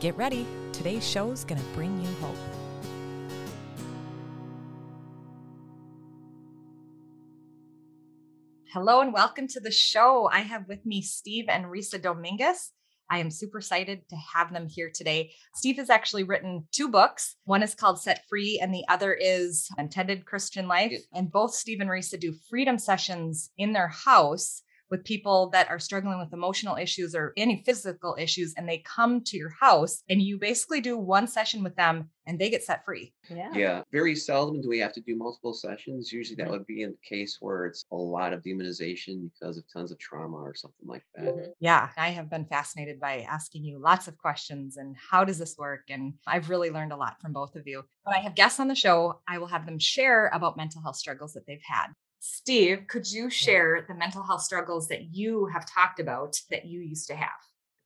Get ready, today's show is going to bring you hope. Hello and welcome to the show. I have with me Steve and Risa Dominguez. I am super excited to have them here today. Steve has actually written two books. One is called Set Free, and the other is Intended Christian Life. And both Steve and Risa do freedom sessions in their house with people that are struggling with emotional issues or any physical issues and they come to your house and you basically do one session with them and they get set free. Yeah. Yeah. Very seldom do we have to do multiple sessions. Usually that would be in the case where it's a lot of demonization because of tons of trauma or something like that. Mm-hmm. Yeah. I have been fascinated by asking you lots of questions and how does this work? And I've really learned a lot from both of you. When I have guests on the show, I will have them share about mental health struggles that they've had. Steve, could you share the mental health struggles that you have talked about that you used to have?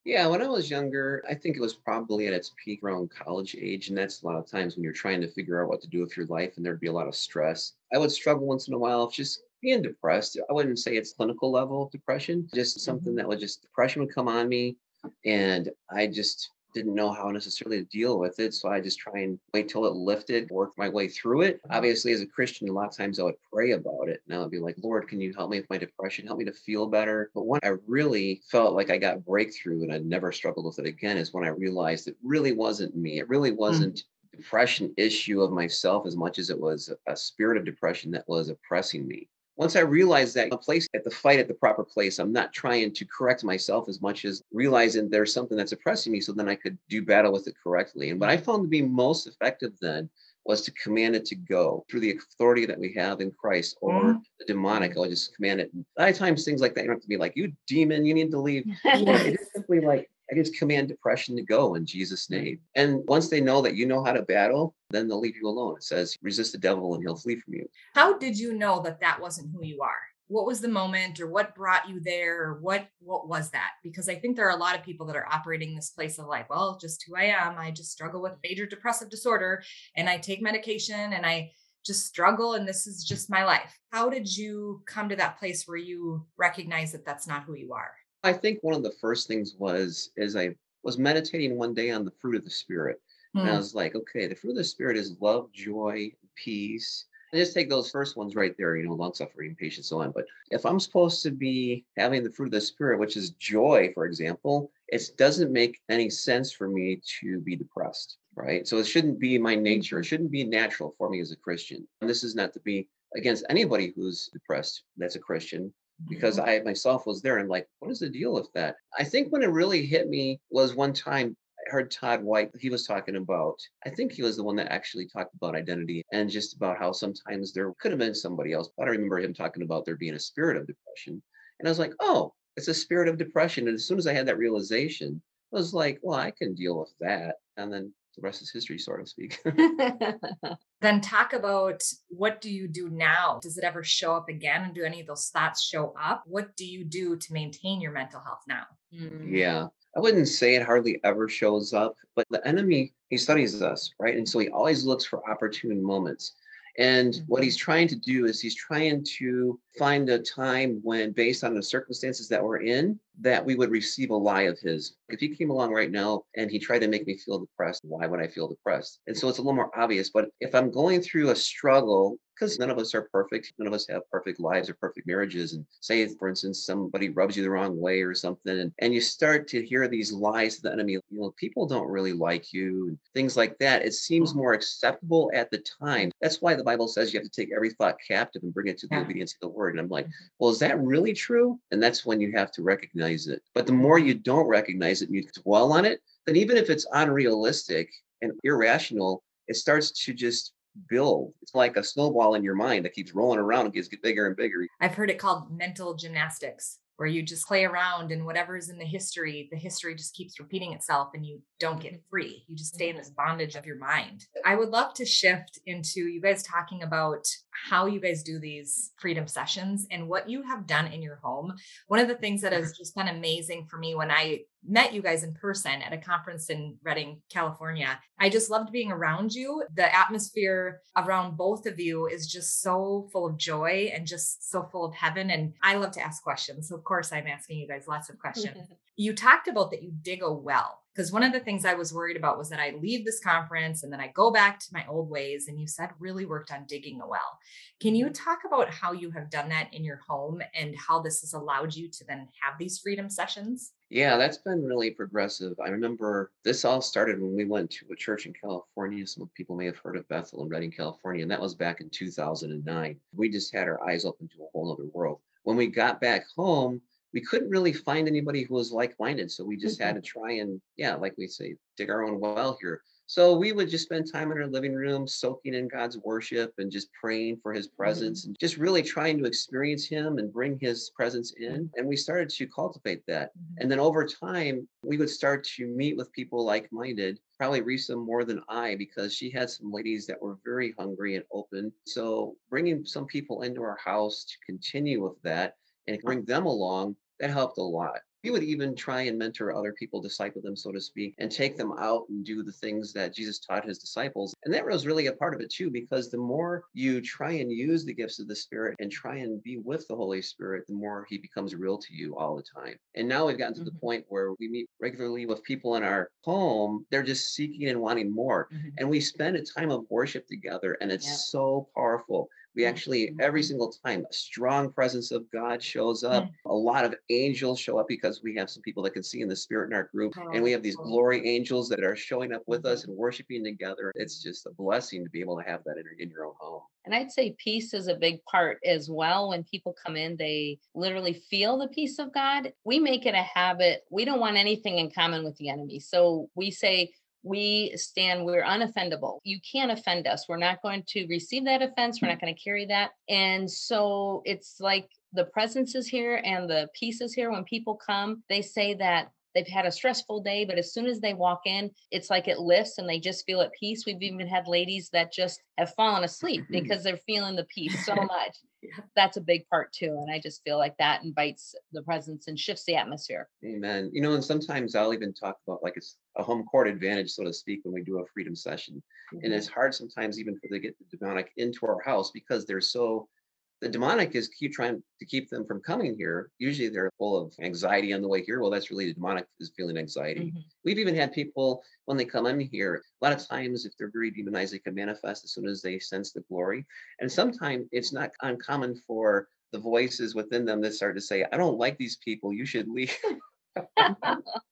Yeah, when I was younger, I think it was probably at its peak around college age. And that's a lot of times when you're trying to figure out what to do with your life and there'd be a lot of stress. I would struggle once in a while just being depressed. I wouldn't say it's clinical level depression, just something mm-hmm. that would just depression would come on me. And I just didn't know how necessarily to deal with it. So I just try and wait till it lifted, work my way through it. Mm-hmm. Obviously, as a Christian, a lot of times I would pray about it. And I would be like, Lord, can you help me with my depression? Help me to feel better. But when I really felt like I got breakthrough and I never struggled with it again is when I realized it really wasn't me. It really mm. wasn't. Mm-hmm depression issue of myself as much as it was a spirit of depression that was oppressing me once I realized that a place at the fight at the proper place, I'm not trying to correct myself as much as realizing there's something that's oppressing me so then I could do battle with it correctly. And what I found to be most effective then was to command it to go through the authority that we have in Christ or mm-hmm. the demonic. I'll just command it. A lot of times things like that, you don't have to be like, you demon, you need to leave. it is simply like, I just command depression to go in Jesus' name. And once they know that you know how to battle, then they'll leave you alone. It says, resist the devil and he'll flee from you. How did you know that that wasn't who you are? What was the moment or what brought you there? Or what what was that? Because I think there are a lot of people that are operating this place of like, well, just who I am. I just struggle with major depressive disorder and I take medication and I just struggle and this is just my life. How did you come to that place where you recognize that that's not who you are? I think one of the first things was is I was meditating one day on the fruit of the spirit. Mm. And I hmm. was like, okay, the fruit of the spirit is love, joy, peace. And just take those first ones right there, you know, long suffering, patience, so on. But if I'm supposed to be having the fruit of the spirit, which is joy, for example, it doesn't make any sense for me to be depressed, right? So it shouldn't be my nature. It shouldn't be natural for me as a Christian. And this is not to be against anybody who's depressed that's a Christian because mm-hmm. I myself was there and like, what is the deal with that? I think when it really hit me was one time heard Todd White, he was talking about, I think he was the one that actually talked about identity and just about how sometimes there could have been somebody else. But I remember him talking about there being a spirit of depression. And I was like, oh, it's a spirit of depression. And as soon as I had that realization, I was like, well, I can deal with that. And then the rest is history, so to speak. then talk about what do you do now? Does it ever show up again? And do any of those thoughts show up? What do you do to maintain your mental health now? Mm. Yeah. I wouldn't say it hardly ever shows up, but the enemy, he studies us, right? And so he always looks for opportune moments. And what mm-hmm. he's trying to do is he's trying to find a time when, based on the circumstances that we're in, that we would receive a lie of his. If he came along right now and he tried to make me feel depressed, why would I feel depressed? And so it's a little more obvious. But if I'm going through a struggle, because none of us are perfect, none of us have perfect lives or perfect marriages. And say, for instance, somebody rubs you the wrong way or something, and, and you start to hear these lies to the enemy, you know, people don't really like you, and things like that. It seems mm-hmm. more acceptable at the time. That's why the Bible says you have to take every thought captive and bring it to the yeah. obedience of the word. And I'm like, mm-hmm. well, is that really true? And that's when you have to recognize it. But the more you don't recognize it and you dwell on it, then even if it's unrealistic and irrational, it starts to just build. It's like a snowball in your mind that keeps rolling around and gets bigger and bigger. I've heard it called mental gymnastics. where you just play around and whatever's in the history, the history just keeps repeating itself and you don't get free. You just stay in this bondage of your mind. I would love to shift into you guys talking about how you guys do these freedom sessions and what you have done in your home. One of the things that mm-hmm. has just been amazing for me when I met you guys in person at a conference in Redding, California, I just loved being around you. The atmosphere around both of you is just so full of joy and just so full of heaven. And I love to ask questions. So, of course, I'm asking you guys lots of questions. you talked about that you dig a well because one of the things I was worried about was that I leave this conference and then I go back to my old ways. And you said really worked on digging a well. Can you talk about how you have done that in your home and how this has allowed you to then have these freedom sessions? Yeah, that's been really progressive. I remember this all started when we went to a church in California. Some people may have heard of Bethel in Redding, California, and that was back in 2009. We just had our eyes open to a whole other world. When we got back home, we couldn't really find anybody who was like-minded. So we just had mm-hmm. to try and, yeah, like we say, dig our own well here. So we would just spend time in our living room, soaking in God's worship and just praying for his mm-hmm. presence and just really trying to experience him and bring his presence mm-hmm. in. And we started to cultivate that. And then over time, we would start to meet with people like minded, probably Risa more than I, because she had some ladies that were very hungry and open. So bringing some people into our house to continue with that and uh bring them along, that helped a lot. We would even try and mentor other people, disciple them, so to speak, and take them out and do the things that Jesus taught his disciples. And that was really a part of it too, because the more you try and use the gifts of the Spirit and try and be with the Holy Spirit, the more he becomes real to you all the time. And now we've gotten to the Mhm. point where we meet regularly with people in our home. They're just seeking and wanting more. Mhm. And we spend a time of worship together, and it's Yeah. so powerful. We mm. actually, every single time, a strong presence of God shows mm. up. A lot of angels show up because we have some people that can see in the spirit in our group. And we have these glory angels that are showing up with us mm-hmm. and worshiping together. It's just a blessing to be able to have that in, in your own home. And I'd say peace is a big part as well. When people come in, they literally feel the peace of God. We make it a habit. We don't want anything in common with the enemy. So we say, we stand, we're unoffendable. You can't offend us. We're not going to receive that offense. We're not going to carry that. And so it's like the presence is here and the peace is here. When people come, they say that they've had a stressful day, but as soon as they walk in, it's like it lifts and they just feel at peace. We've even had ladies that just have fallen asleep mm. because they're feeling the peace so much. Yeah. That's a big part too. And I just feel like that invites the presence and shifts the atmosphere. Amen. You know, and sometimes I'll even talk about like it's a home court advantage, so to speak, when we do a freedom session. And mm-hmm. it's hard sometimes even for to get the demonic into our house because they're so the demonic is keep trying to keep them from coming here. Usually they're full of anxiety on the way here. Well, that's really the demonic is feeling anxiety. Mhm. We've even had people when they come in here, a lot of times if they're very demonized, they can manifest as soon as they sense the glory. And sometimes it's not uncommon for the voices within them that start to say, I don't like these people, you should leave.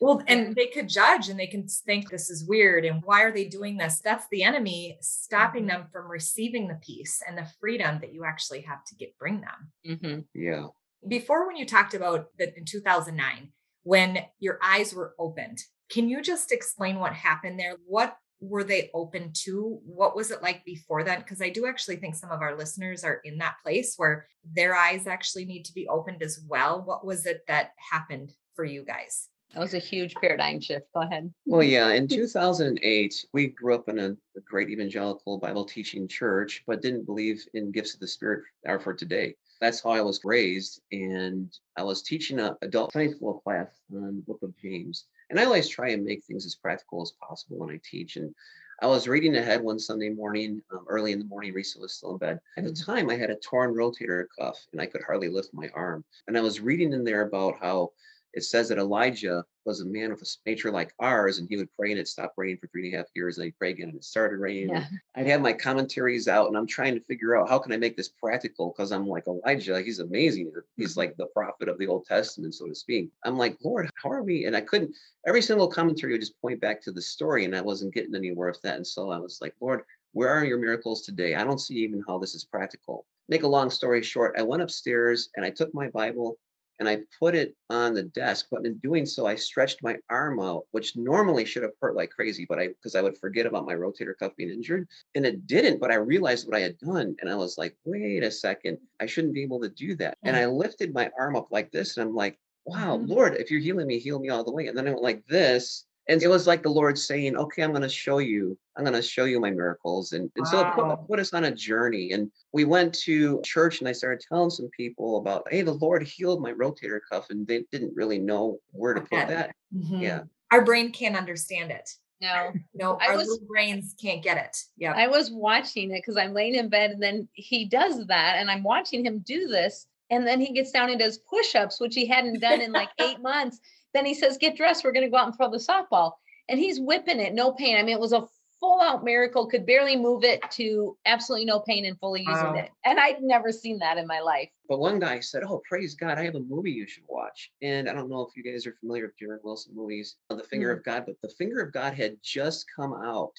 Well, and they could judge and they can think this is weird and why are they doing this? That's the enemy stopping Mhm. them from receiving the peace and the freedom that you actually have to get bring them. Mhm. yeah. Before when you talked about that in 2009 when your eyes were opened, can you just explain what happened there? What were they open to? What was it like before then? Because I do actually think some of our listeners are in that place where their eyes actually need to be opened as well. What was it that happened for you guys? That was a huge paradigm shift. Go ahead. Well, yeah, in 2008, we grew up in a, a great evangelical Bible teaching church, but didn't believe in gifts of the Spirit are for today. That's how I was raised. And I was teaching a adult Sunday school class on the book of James. And I always try and make things as practical as possible when I teach. And I was reading ahead one Sunday morning, um, early in the morning. Risa was still in bed. At the time, I had a torn rotator cuff and I could hardly lift my arm. And I was reading in there about how it says that Elijah was a man with a nature like ours, and he would pray and it stopped raining for three and a half years, and he'd pray again and it started raining. Yeah. I'd have my commentaries out, and I'm trying to figure out how can I make this practical because I'm like Elijah, he's amazing. He's mm-hmm. like the prophet of the Old Testament, so to speak. I'm like, Lord, how are we? And I couldn't. Every single commentary would just point back to the story, and I wasn't getting anywhere with that. And so I was like, Lord, where are your miracles today? I don't see even how this is practical. Make a long story short, I went upstairs and I took my Bible and I put it on the desk. But in doing so, I stretched my arm out, which normally should have hurt like crazy, but I because I would forget about my rotator cuff being injured. And it didn't, but I realized what I had done. And I was like, wait a second, I shouldn't be able to do that. And I lifted my arm up like this, and I'm like, wow, Mhm. Lord, if you're healing me, heal me all the way. And then I went like this. And it was like the Lord saying, okay, I'm going to show you, I'm going to show you my miracles. And, and so it put, Wow. put us on a journey. And we went to church and I started telling some people about, hey, the Lord healed my rotator cuff. And they didn't really know where to put Okay. that. Mhm. Yeah. Our brain can't understand it. No, No, I our was- little brains can't get it. Yeah. I was watching it because I'm laying in bed and then he does that and I'm watching him do this. And then he gets down and does push-ups, which he hadn't done in like eight months. Then he says, get dressed. We're going to go out and throw the softball. And he's whipping it, no pain. I mean, it was a full out miracle, could barely move it to absolutely no pain and fully using Wow. it. And I'd never seen that in my life. But one guy said, oh, praise God, I have a movie you should watch. And I don't know if you guys are familiar with Darren Wilson movies, uh, The Finger Mm. of God, but The Finger of God had just come out.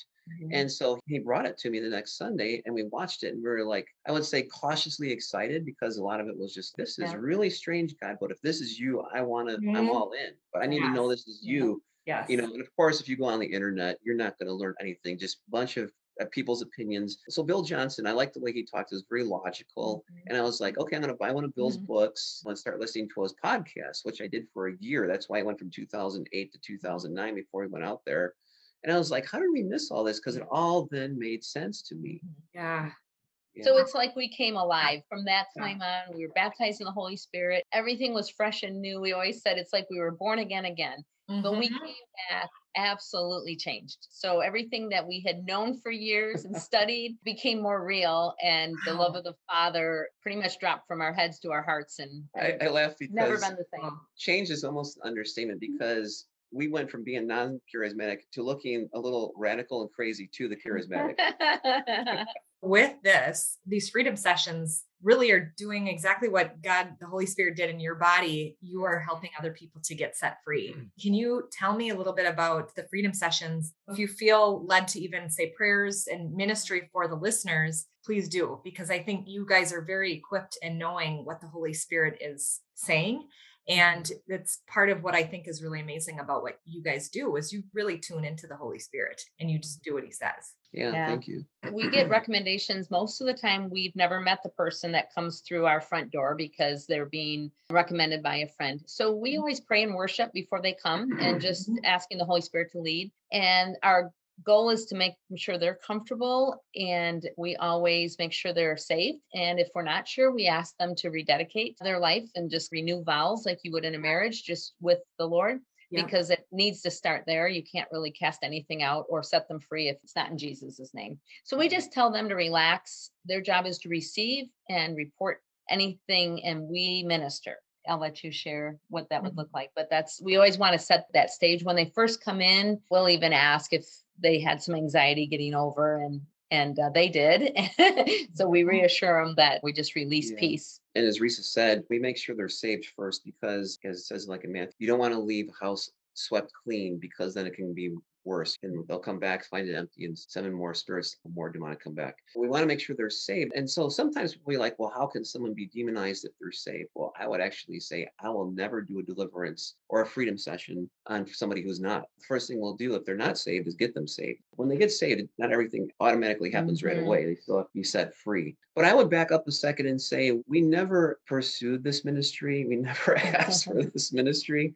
And so he brought it to me the next Sunday and we watched it and we were like, I would say cautiously excited because a lot of it was just, this is Yeah. really strange, God. But if this is you, I want to, I'm Mhm. all in. But I need to know this is you. yes. You know, and of course, if you go on the internet, you're not going to learn anything, just a bunch of uh, people's opinions. So Bill Johnson, I like the way he talked, it was very logical. And I was like, okay, I'm going to buy one of Bill's Mhm. books and start listening to his podcast, which I did for a year. That's why I went from 2008 to 2009 before he went out there. And I was like, how did we miss all this? Because it mm. all then made sense to me. yeah. Yeah. So it's like we came alive from that Yeah. time on. We were baptized in the Holy Spirit. Everything was fresh and new. We always said it's like we were born again again. But we Mhm. came back absolutely changed. So everything that we had known for years and studied became more real. And the love of the Father pretty much dropped from our heads to our hearts and, I, and I laugh because never been the same. Change is almost an understatement mm-hmm. because we went from being non-charismatic to looking a little radical and crazy to the charismatic. with this, these freedom sessions really are doing exactly what God, the Holy Spirit did in your body. You are helping other people to get set free. Mm. Can you tell me a little bit about the freedom sessions? If you feel led to even say prayers and ministry for the listeners, please do, because I think you guys are very equipped in knowing what the Holy Spirit is saying. And that's part of what I think is really amazing about what you guys do is you really tune into the Holy Spirit and you just do what he says. Yeah, Yeah. thank you. we get recommendations most of the time we've never met the person that comes through our front door because they're being recommended by a friend so we always pray and worship before they come and just asking the holy spirit to lead and our goal is to make sure they're comfortable and we always make sure they're safe. and if we're not sure we ask them to rededicate their life and just renew vows like you would in a marriage just with the lord Yeah. because it needs to start there. You can't really cast anything out or set them free if it's not in Jesus' name. So we just tell them to relax. Their job is to receive and report anything, and we minister. I'll let you share what that would Mhm. look like. But that's, we always want to set that stage. When they first come in, we'll even ask if they had some anxiety getting over, and and uh, they did. so we reassure them that we just release Yeah. peace. And as Risa said, we make sure they're saved first because, as it says like in Matthew, you don't want to leave a house swept clean because then it can be worse and they'll come back, find it empty, and seven more spirits, more demonic come back. We want to make sure they're saved. And so sometimes we like, well, how can someone be demonized if they're saved? Well, I would actually say I will never do a deliverance or a freedom session on somebody who's not. The first thing we'll do if they're not saved is get them saved. When they get saved, not everything automatically happens right Mhm. away. They still have to be set free. But I would back up a second and say we never pursued this ministry. We never asked for this ministry.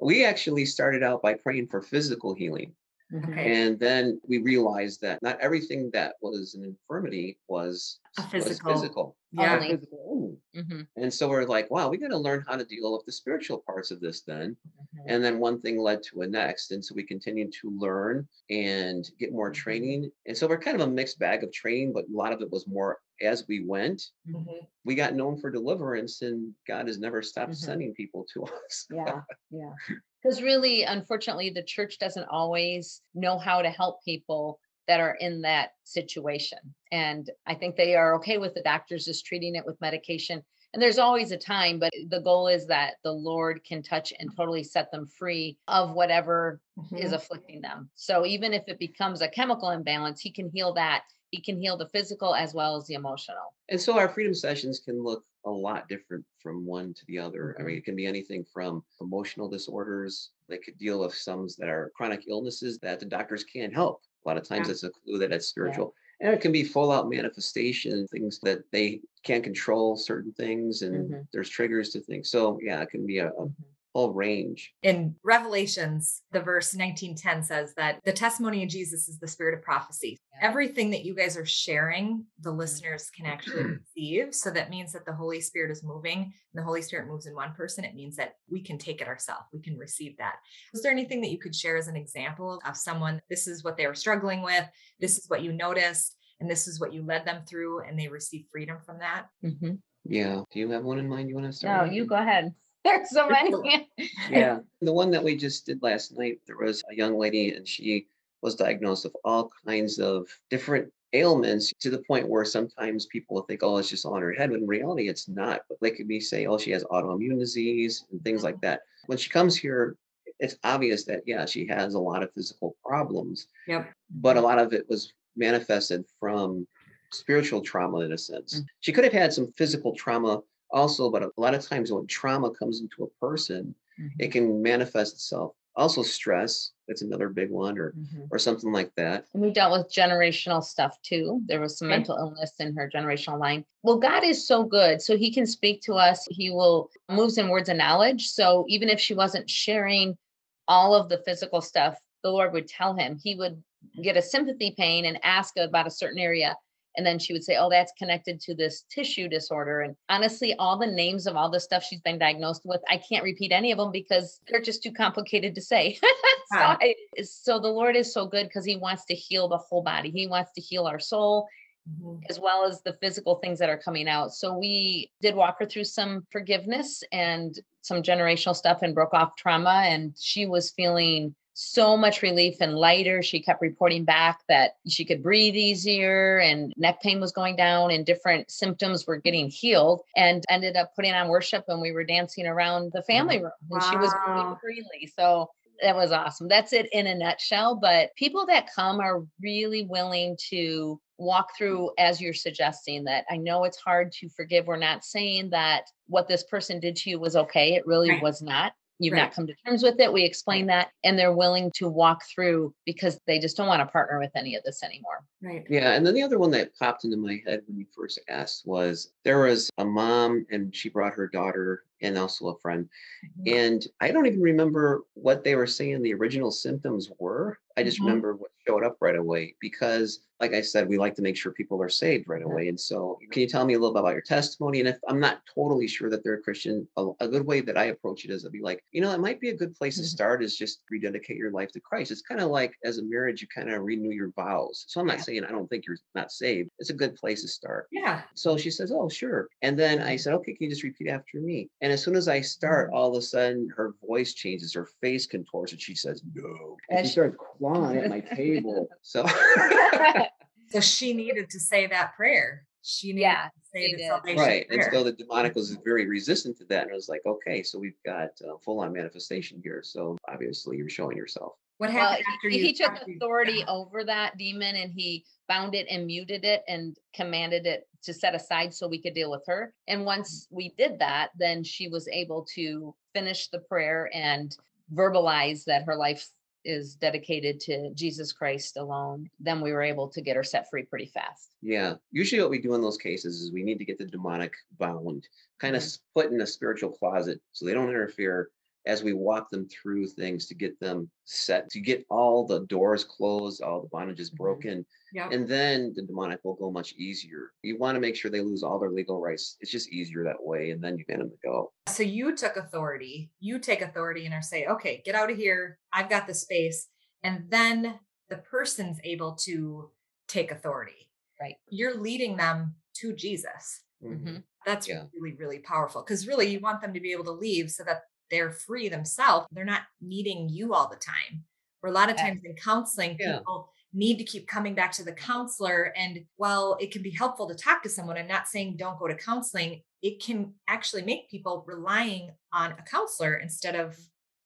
We actually started out by praying for physical healing. Okay. And then we realized that not everything that was an infirmity was, A was physical. physical. Yeah. Only. Physical. Mhm. And so we're like, wow, we got to learn how to deal with the spiritual parts of this then. Mhm. And then one thing led to a next. And so we continued to learn and get more Mhm. training. And so we're kind of a mixed bag of training, but a lot of it was more as we went. Mhm. We got known for deliverance, and God has never stopped Mhm. sending people to us. Yeah, yeah. Because really, unfortunately, the church doesn't always know how to help people that are in that situation. And I think they are okay with the doctors just treating it with medication. And there's always a time, but the goal is that the Lord can touch and totally set them free of whatever is Mhm. afflicting them. So even if it becomes a chemical imbalance, He can heal that. He can heal the physical as well as the emotional. And so our freedom sessions can look a lot different from one to the other. I mean, it can be anything from emotional disorders. They could deal with some that are chronic illnesses that the doctors can't help. A lot of times Yeah. it's a clue that it's spiritual. And it can be full out manifestation, things that they can't control certain things, and Mhm. there's triggers to things. So yeah, it can be a, a Whole range. In Revelations, the verse 1910 says that the testimony of Jesus is the spirit of prophecy. Yeah. Everything that you guys are sharing, the listeners can actually receive. So that means that the Holy Spirit is moving and the Holy Spirit moves in one person. It means that we can take it ourselves. We can receive that. Is there anything that you could share as an example of someone? This is what they were struggling with. This is what you noticed. And this is what you led them through, and they received freedom from that. Mhm. Yeah. Do you have one in mind you want to No, start? with? you go ahead. There's so many. yeah. The one that we just did last night, there was a young lady and she was diagnosed with all kinds of different ailments to the point where sometimes people will think, oh, it's just on her head. When in reality, it's not. But they could be say, oh, she has autoimmune disease and things like that. When she comes here, it's obvious that, yeah, she has a lot of physical problems, Yep. but a lot of it was manifested from spiritual trauma in a sense. Mm. She could have had some physical trauma also, but a lot of times when trauma comes into a person, Mhm. it can manifest itself. Also, stress, that's another big one, or Mhm. or something like that. And we dealt with generational stuff too. There was some Okay. mental illness in her generational line. Well, God is so good. So he can speak to us. He will moves in words of knowledge. So even if she wasn't sharing all of the physical stuff, the Lord would tell him. He would get a sympathy pain and ask about a certain area. And then she would say, Oh, that's connected to this tissue disorder. And honestly, all the names of all the stuff she's been diagnosed with, I can't repeat any of them because they're just too complicated to say. so, Wow. I, so the Lord is so good because He wants to heal the whole body. He wants to heal our soul Mhm. as well as the physical things that are coming out. So we did walk her through some forgiveness and some generational stuff and broke off trauma. And she was feeling so much relief and lighter. She kept reporting back that she could breathe easier and neck pain was going down and different symptoms were getting healed and ended up putting on worship and we were dancing around the family mm, room and she was moving freely. So that was awesome. That's it in a nutshell. But people that come are really willing to walk through as you're suggesting that. I know it's hard to forgive. We're not saying that what this person did to you was okay. It really Right. was not. You've Right. not come to terms with it. We explain that, and they're willing to walk through because they just don't want to partner with any of this anymore. Right. Yeah, and then the other one that popped into my head when you first asked was there was a mom and she brought her daughter and also a friend. Mhm. And I don't even remember what they were saying the original symptoms were. I just Mhm. remember what showed up right away because, like I said, we like to make sure people are saved right away. And so, can you tell me a little bit about your testimony? And if I'm not totally sure that they're a Christian, a, a good way that I approach it is to be like, you know, it might be a good place to Mhm. start is just rededicate your life to Christ. It's kind of like as a marriage, you kind of renew your vows. So, I'm not Yeah. saying I don't think you're not saved. It's a good place to start. Yeah. So she says, Oh, sure. And then I said, Okay, can you just repeat after me? And as soon as I start, all of a sudden her voice changes, her face contorts, and she says, No. And And she she- starts clawing at my table. So So she needed to say that prayer. She needed Yeah, to say she the did. salvation right. And so the demonic was very resistant to that. And I was like, okay, so we've got uh, full on manifestation here. So obviously you're showing yourself. What well, after he, you he took after authority yeah. over that demon and he bound it and muted it and commanded it to set aside so we could deal with her. And once we did that, then she was able to finish the prayer and verbalize that her life is dedicated to Jesus Christ alone. Then we were able to get her set free pretty fast. Yeah. Usually what we do in those cases is we need to get the demonic bound, kind of Mhm. put in a spiritual closet so they don't interfere as we walk them through things to get them set, to get all the doors closed, all the bondages Mhm. broken. Yep. And then the demonic will go much easier. You want to make sure they lose all their legal rights. It's just easier that way. And then you get them to go. So you took authority. You take authority and are say, okay, get out of here. I've got the space. And then the person's able to take authority. Right. You're leading them to Jesus. Mhm. That's Yeah. really, really powerful. Because really you want them to be able to leave so that they're free themselves. They're not needing you all the time. Where a lot of times in counseling, Yeah. people need to keep coming back to the counselor. And while it can be helpful to talk to someone, I'm not saying don't go to counseling. It can actually make people relying on a counselor instead of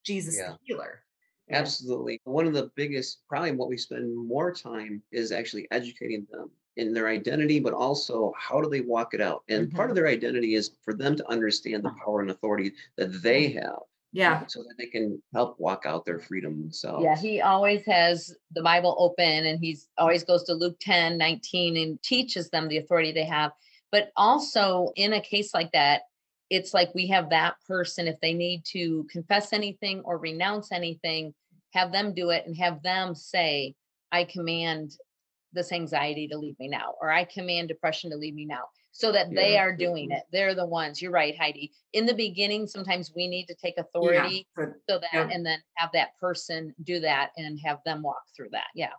Jesus Yeah. the healer. Absolutely. One of the biggest, probably what we spend more time is actually educating them in their identity, but also how do they walk it out? And part of mm-hmm. their identity is for them to understand the power and authority that they have Yeah. so that they can help walk out their freedom themselves. Yeah, he always has the Bible open and he's always goes to Luke 10, 19 and teaches them the authority they have. But also in a case like that, it's like we have that person, if they need to confess anything or renounce anything, have them do it and have them say, I command this anxiety to leave me now, or I command depression to leave me now, so that they are doing it. They're the ones. You're right, Heidi. In the beginning, sometimes we need to take authority for- so that Yeah. and then have that person do that and have them walk through that yeah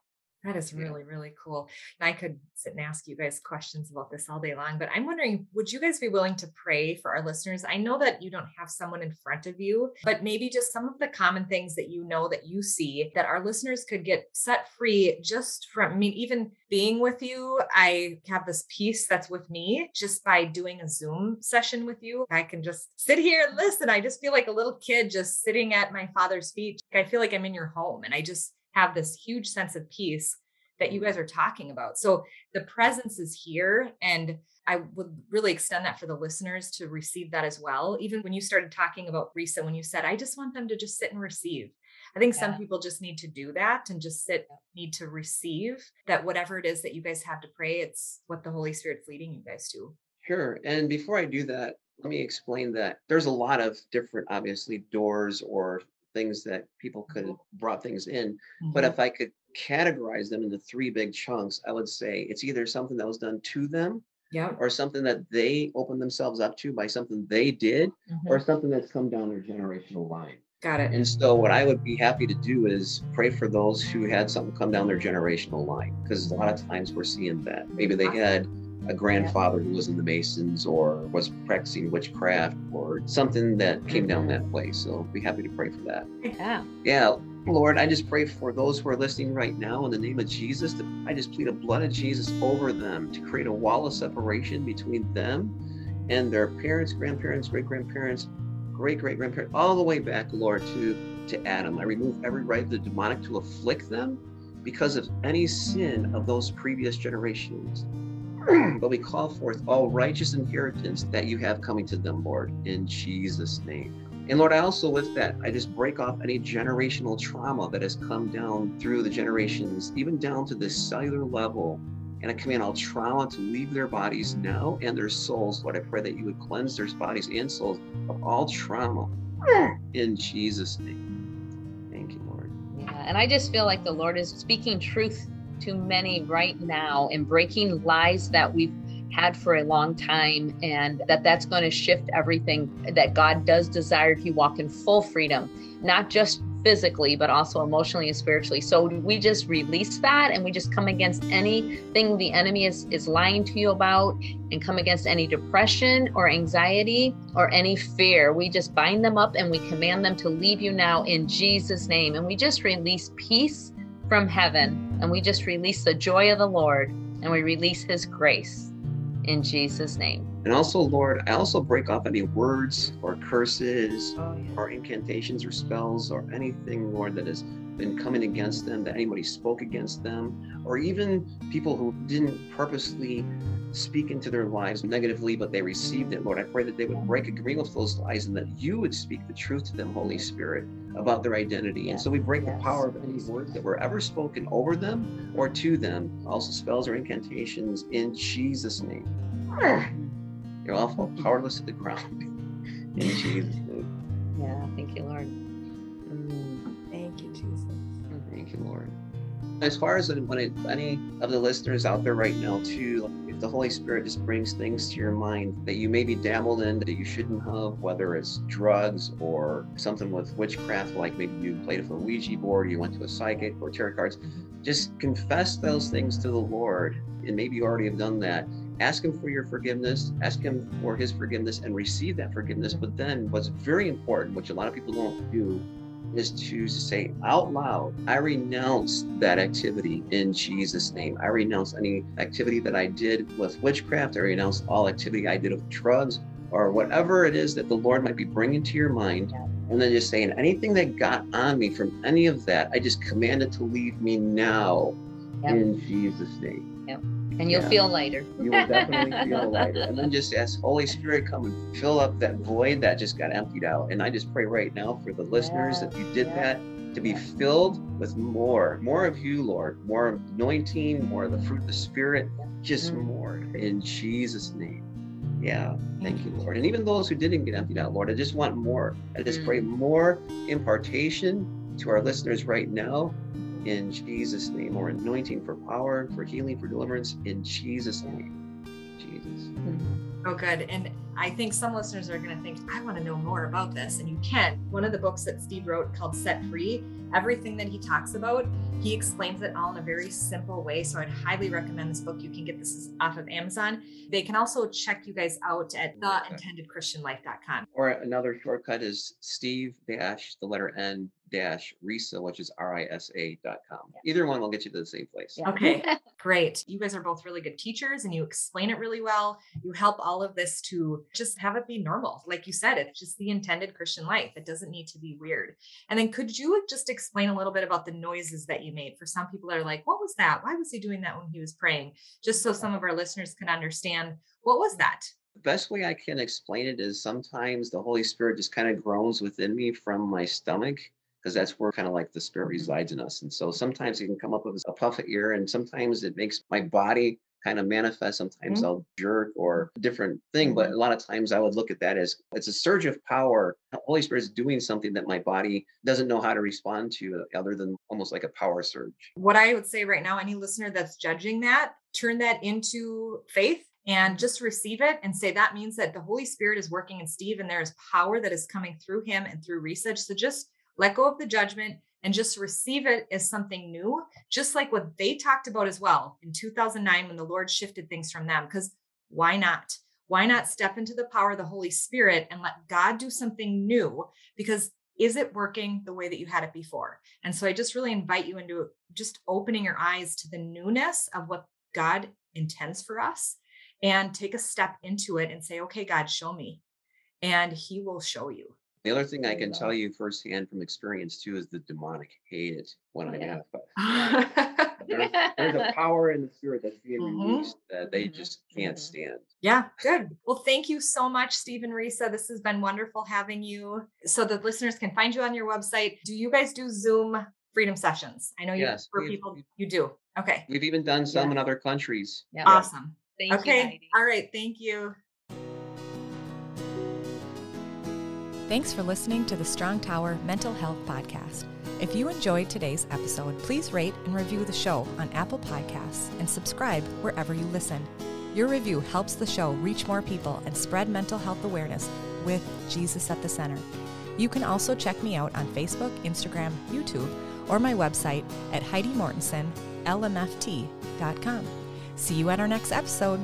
That is really, really cool. And I could sit and ask you guys questions about this all day long, but I'm wondering would you guys be willing to pray for our listeners? I know that you don't have someone in front of you, but maybe just some of the common things that you know that you see that our listeners could get set free just from, I mean, even being with you. I have this peace that's with me just by doing a Zoom session with you. I can just sit here and listen. I just feel like a little kid just sitting at my father's feet. I feel like I'm in your home and I just have this huge sense of peace that you mm. guys are talking about. So the presence is here and I would really extend that for the listeners to receive that as well. Even when you started talking about Risa, when you said, I just want them to just sit and receive. I think some people just need to do that and just sit, need to receive that whatever it is that you guys have to pray, it's what the Holy Spirit's leading you guys to. Sure. And before I do that, let me explain that there's a lot of different, obviously, doors or things that people could have brought things in. But Mhm. if I could categorize them into three big chunks, I would say it's either something that was done to them yeah. or something that they opened themselves up to by something they did or Mhm. something that's come down their generational line. Got it. And so, what I would be happy to do is pray for those who had something come down their generational line, because a lot of times we're seeing that. Maybe they had a grandfather who was in the Masons or was practicing witchcraft or something that came down that way. So, be happy to pray for that. yeah Yeah, Lord, I just pray for those who are listening right now in the name of Jesus. I just plead the blood of Jesus over them to create a wall of separation between them and their parents, grandparents, great grandparents, great great grandparents, all the way back, Lord, to to Adam. I remove every right of the demonic to afflict them because of any sin of those previous generations. but we call forth all righteous inheritance that you have coming to them, Lord, in Jesus' name. And Lord, I also with that, I just break off any generational trauma that has come down through the generations, even down to this cellular level. And I command all trauma to leave their bodies now and their souls. Lord, I pray that you would cleanse their bodies and souls of all trauma in Jesus' name. Thank you, Lord. yeah and i just feel like the lord is speaking truth to many right now and breaking lies that we've had for a long time and that that's going to shift everything that god does desire if you walk in full freedom not just physically but also emotionally and spiritually. So we just release that and we just come against anything the enemy is is lying to you about and come against any depression or anxiety or any fear. We just bind them up and we command them to leave you now in jesus name. And we just release peace from heaven and we just release the joy of the lord and we release his grace in jesus name. And also, Lord, I also break off any words or curses or incantations or spells or anything, Lord, that has been coming against them, that anybody spoke against them, or even people who didn't purposely speak into their lives negatively, but they received it, Lord. I pray that they would break agreement with those lies and that you would speak the truth to them, Holy Spirit, about their identity. And so we break the power of any words that were ever spoken over them or to them, also spells or incantations in Jesus' name. You're all fall powerless to the ground. In Jesus' name. yeah thank you lord Mm. Thank you, Jesus. Thank you, Lord. As far as when it, any of the listeners out there right now, too, if the Holy Spirit just brings things to your mind that you maybe dabbled in that you shouldn't have, whether it's drugs or something with witchcraft, like maybe you played with a Ouija board, you went to a psychic or tarot cards, just confess those things to the Lord. And maybe you already have done that. Ask Him for your forgiveness, ask Him for His forgiveness, and receive that forgiveness. But then, what's very important, which a lot of people don't do, is to say out loud, I renounce that activity in Jesus' name. I renounce any activity that I did with witchcraft. I renounce all activity I did with drugs or whatever it is that the Lord might be bringing to your mind. And then just saying, anything that got on me from any of that, I just command it to leave me now Yep. in Jesus' name. Yep. And you'll Yeah. feel lighter. You will definitely feel lighter. And then just ask Holy Spirit, come and fill up that void that just got emptied out. And I just pray right now for the listeners that you did Yeah. that to be filled with more, more of you, Lord, more anointing, more of the fruit of the Spirit, just Mhm. more in Jesus' name. Yeah, thank you, Lord. And even those who didn't get emptied out, Lord, I just want more. I just pray more impartation to our listeners right now in Jesus' name, or anointing for power, for healing, for deliverance in Jesus' name. Jesus. Oh, good. And I think some listeners are going to think, I want to know more about this. And you can. One of the books that Steve wrote called Set Free, everything that he talks about, he explains it all in a very simple way. So I'd highly recommend this book. You can get this off of Amazon. They can also check you guys out at theintendedchristianlife.com. Or another shortcut is Steve dash the letter N dash Risa, which is R I S A dot com. Either one will get you to the same place. Yeah. Okay. Great. You guys are both really good teachers and you explain it really well. You help all of this to just have it be normal. Like you said, it's just the intended Christian life. It doesn't need to be weird. And then could you just explain a little bit about the noises that you made? For some people that are like, what was that? Why was he doing that when he was praying? Just so some of our listeners can understand what was that? The best way I can explain it is sometimes the Holy Spirit just kind of groans within me from my stomach because that's where kind of like the spirit Mhm. resides in us. And so sometimes it can come up as a puff of air, and sometimes it makes my body kind of manifest. Sometimes mm-hmm. I'll jerk or a different thing, but mm-hmm. a lot of times I would look at that as it's a surge of power. The Holy Spirit is doing something that my body doesn't know how to respond to, uh, other than almost like a power surge. What I would say right now, any listener that's judging that, turn that into faith and just receive it and say that means that the Holy Spirit is working in Steve and there is power that is coming through him and through Risa. So just let go of the judgment and just receive it as something new, just like what they talked about as well in 2009 when the Lord shifted things from them. Because why not? Why not step into the power of the Holy Spirit and let God do something new? Because is it working the way that you had it before? And so I just really invite you into just opening your eyes to the newness of what God intends for us and take a step into it and say, okay, God, show me. And He will show you. The other thing I can tell you firsthand from experience too is the demonic hate it when I have. There's, there's a power in the spirit that's being Mhm. released that they Mhm. just can't Mhm. stand. Yeah, good. Well, thank you so much, Steve and Risa. This has been wonderful having you. So the listeners can find you on your website. Do you guys do Zoom freedom sessions? I know you Yes, for people you do. Okay. We've even done some Yeah. in other countries. Yeah. Awesome. Thank you, okay. Heidi. All right. Thank you. Thanks for listening to the Strong Tower Mental Health Podcast. If you enjoyed today's episode, please rate and review the show on Apple Podcasts and subscribe wherever you listen. Your review helps the show reach more people and spread mental health awareness with Jesus at the center. You can also check me out on Facebook, Instagram, YouTube, or my website at HeidiMortensenLMFT.com. See you at our next episode.